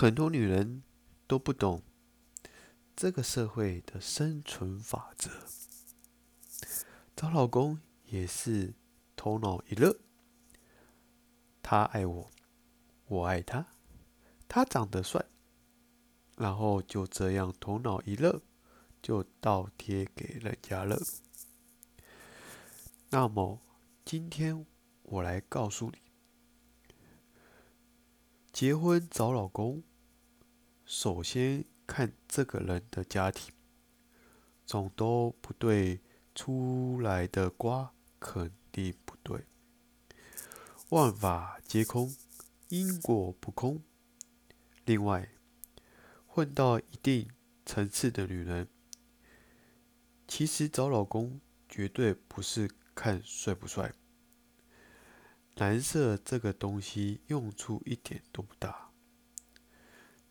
很多女人都不懂这个社会的生存法则。找老公也是头脑一热，他爱我，我爱他，他长得帅，然后就这样头脑一热，就倒贴给人家了。那么今天我来告诉你。结婚找老公，首先看这个人的家庭，总都不对，出来的瓜肯定不对。万法皆空，因果不空。另外，混到一定层次的女人，其实找老公绝对不是看帅不帅。蓝色这个东西用处一点都不大，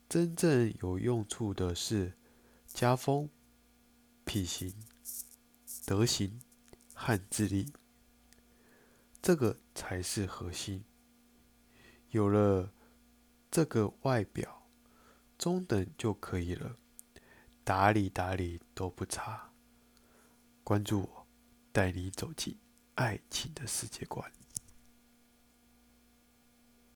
真正有用处的是家风、品行、德行和智力，这个才是核心。有了这个外表，中等就可以了，打理打理都不差。关注我，带你走进爱情的世界观。